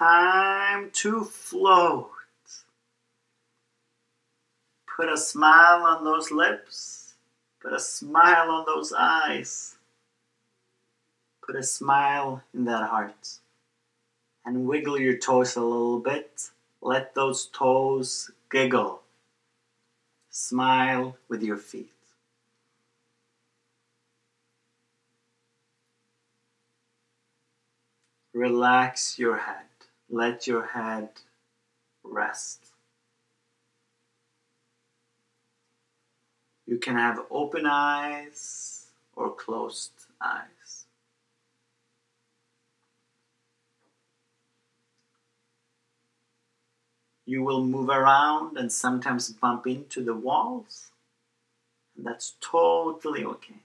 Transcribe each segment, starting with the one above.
time to float. Put a smile on those lips. Put a smile on those eyes. Put a smile in that heart. And wiggle your toes a little bit. Let those toes giggle. Smile with your feet. Relax your head. Let your head rest. You can have open eyes or closed eyes. You will move around and sometimes bump into the walls, and that's totally okay.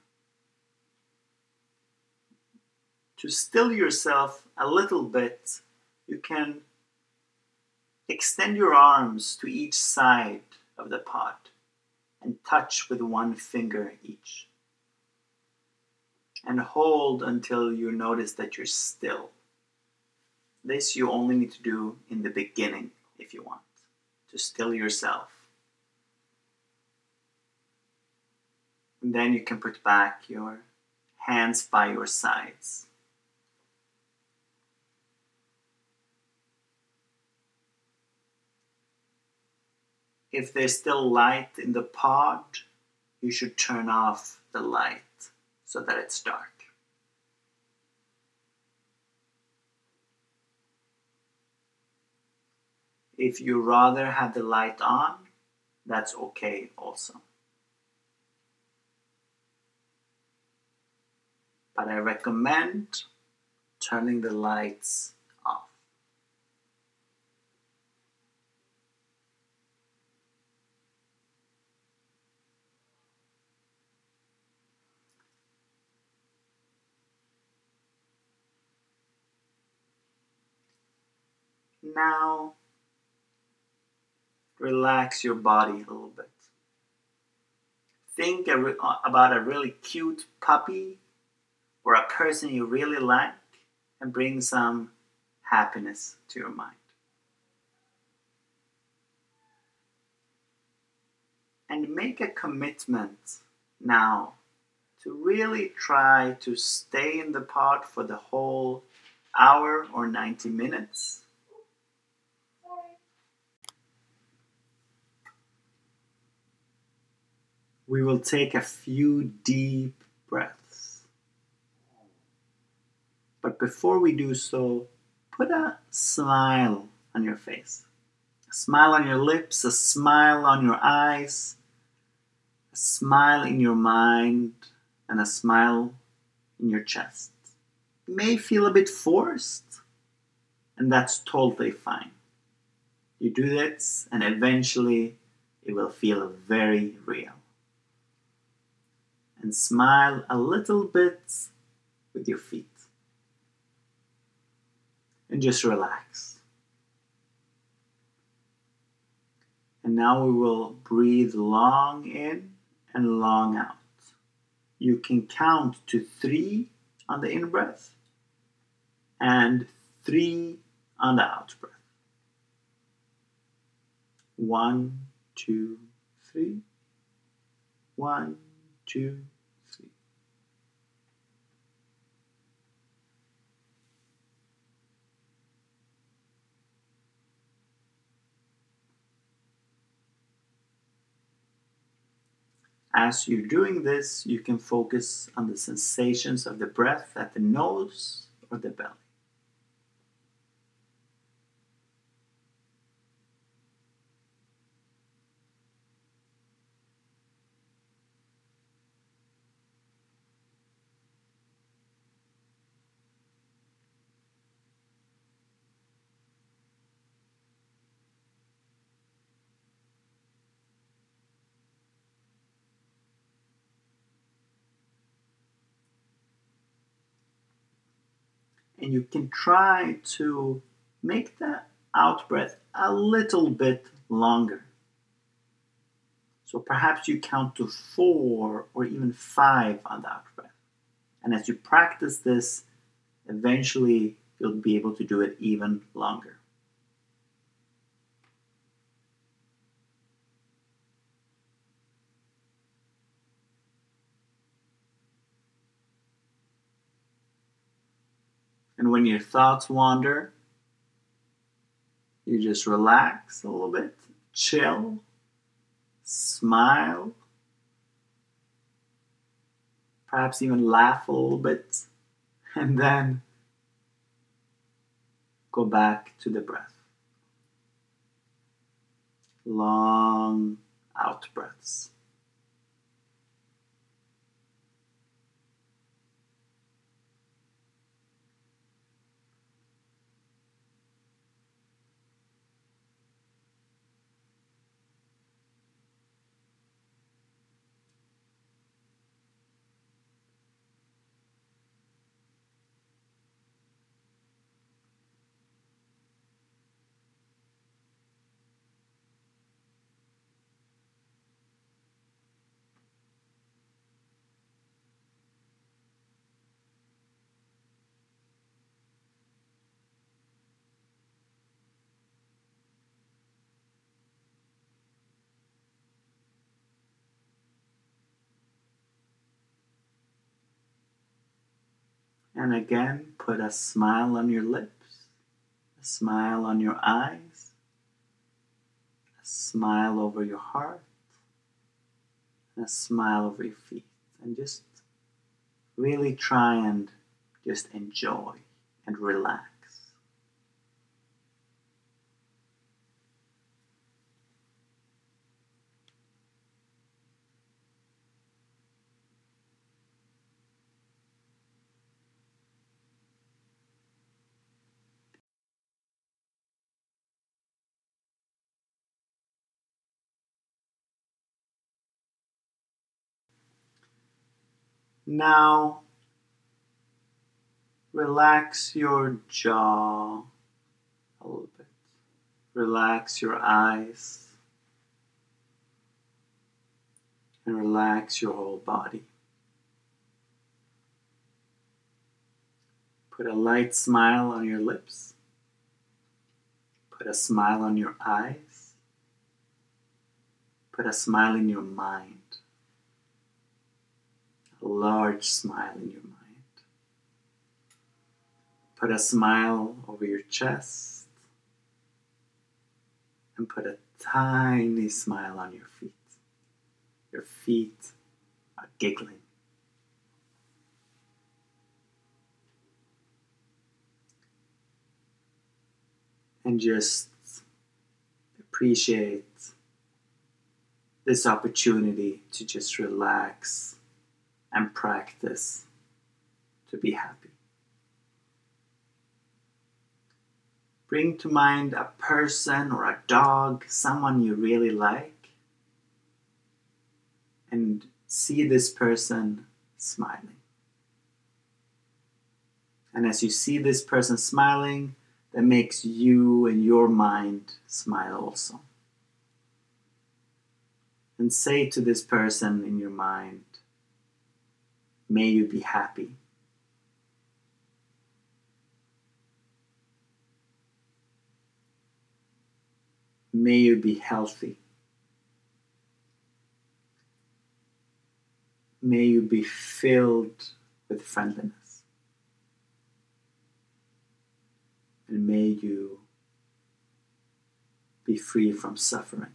To still yourself a little bit, you can extend your arms to each side of the pod and touch with one finger each. And hold until you notice that you're still. This you only need to do in the beginning if you want, to still yourself. And then you can put back your hands by your sides. If there's still light in the pod, you should turn off the light so that it's dark. If you rather have the light on, that's okay also. But I recommend turning the lights now relax your body a little bit. Think uh, about a really cute puppy or a person you really like and bring some happiness to your mind. And make a commitment now to really try to stay in the pod for the whole hour or 90 minutes we will take a few deep breaths. But before we do so, put a smile on your face. A smile on your lips, a smile on your eyes, a smile in your mind, and a smile in your chest. It may feel a bit forced, and that's totally fine. You do this, and eventually it will feel very real and smile a little bit with your feet. And just relax. And now we will breathe long in and long out. You can count to three on the in breath and three on the out breath. One, two, three. One, two, As you're doing this, you can focus on the sensations of the breath at the nose or the belly. And you can try to make the out breath a little bit longer. So perhaps you count to four or even five on the out breath. And as you practice this, eventually you'll be able to do it even longer. And when your thoughts wander, you just relax a little bit, chill, smile, perhaps even laugh a little bit, and then go back to the breath. Long out breaths. And again, put a smile on your lips, a smile on your eyes, a smile over your heart, and a smile over your feet. And just really try and just enjoy and relax. Now, relax your jaw a little bit. Relax your eyes. And relax your whole body. Put a light smile on your lips. Put a smile on your eyes. Put a smile in your mind large smile in your mind. Put a smile over your chest and put a tiny smile on your feet. Your feet are giggling. And just appreciate this opportunity to just relax and practice to be happy. Bring to mind a person or a dog, someone you really like, and see this person smiling. And as you see this person smiling, that makes you and your mind smile also. And say to this person in your mind, May you be happy. May you be healthy. May you be filled with friendliness. And may you be free from suffering.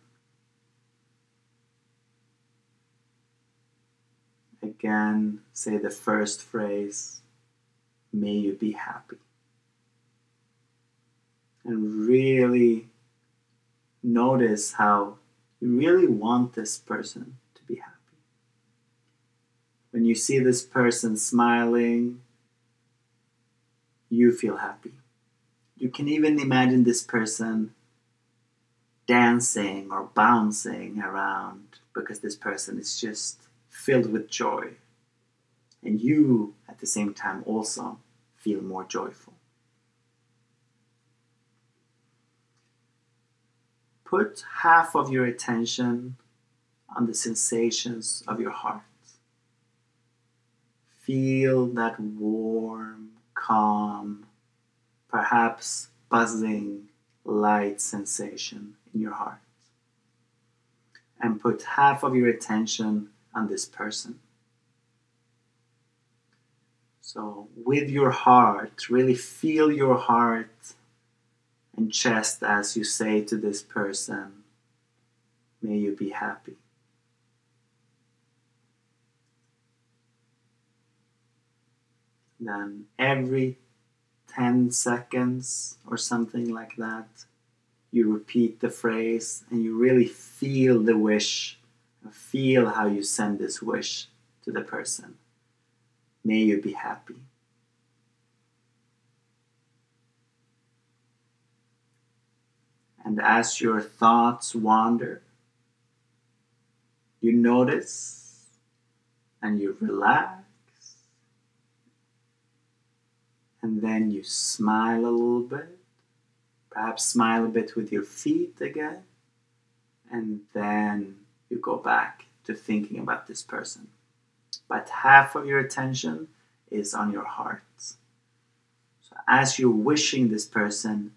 Again, say the first phrase, may you be happy. And really notice how you really want this person to be happy. When you see this person smiling, you feel happy. You can even imagine this person dancing or bouncing around because this person is just filled with joy. And you, at the same time, also feel more joyful. Put half of your attention on the sensations of your heart. Feel that warm, calm, perhaps buzzing light sensation in your heart. And put half of your attention on this person. So, with your heart, really feel your heart and chest as you say to this person, May you be happy. Then every 10 seconds or something like that, you repeat the phrase and you really feel the wish, feel how you send this wish to the person. May you be happy. And as your thoughts wander, you notice and you relax and then you smile a little bit. Perhaps smile a bit with your feet again, and then you go back to thinking about this person. But half of your attention is on your heart. So as you're wishing this person,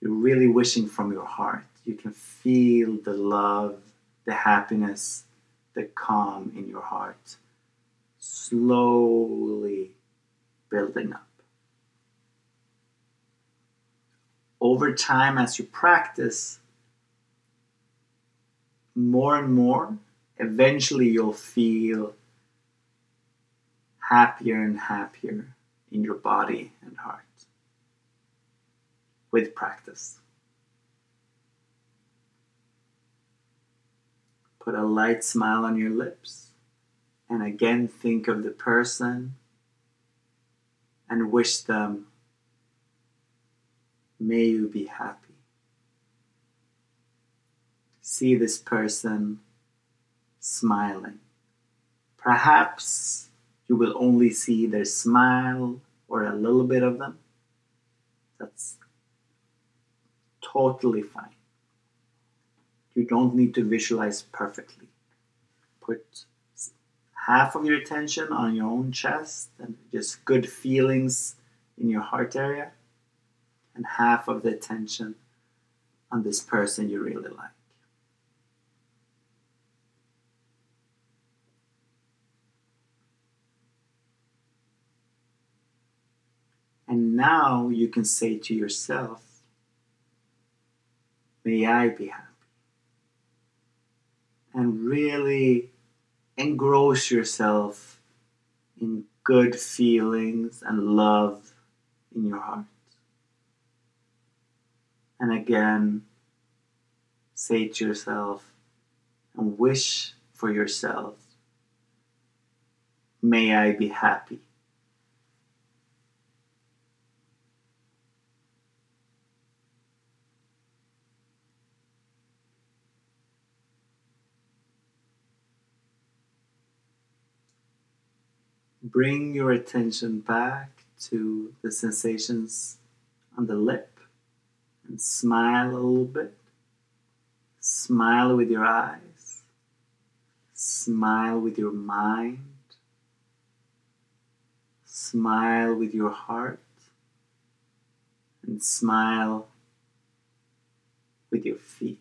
you're really wishing from your heart. You can feel the love, the happiness, the calm in your heart slowly building up. over time as you practice more and more, eventually you'll feel happier and happier in your body and heart with practice. Put a light smile on your lips and again think of the person and wish them May you be happy. See this person smiling. Perhaps you will only see their smile or a little bit of them. That's totally fine. You don't need to visualize perfectly. Put half of your attention on your own chest and just good feelings in your heart area and half of the attention on this person you really like. And now you can say to yourself, May I be happy. And really engross yourself in good feelings and love in your heart and again say to yourself and wish for yourself, may I be happy. Bring your attention back to the sensations on the lip and smile a little bit. Smile with your eyes. Smile with your mind. Smile with your heart. And smile with your feet.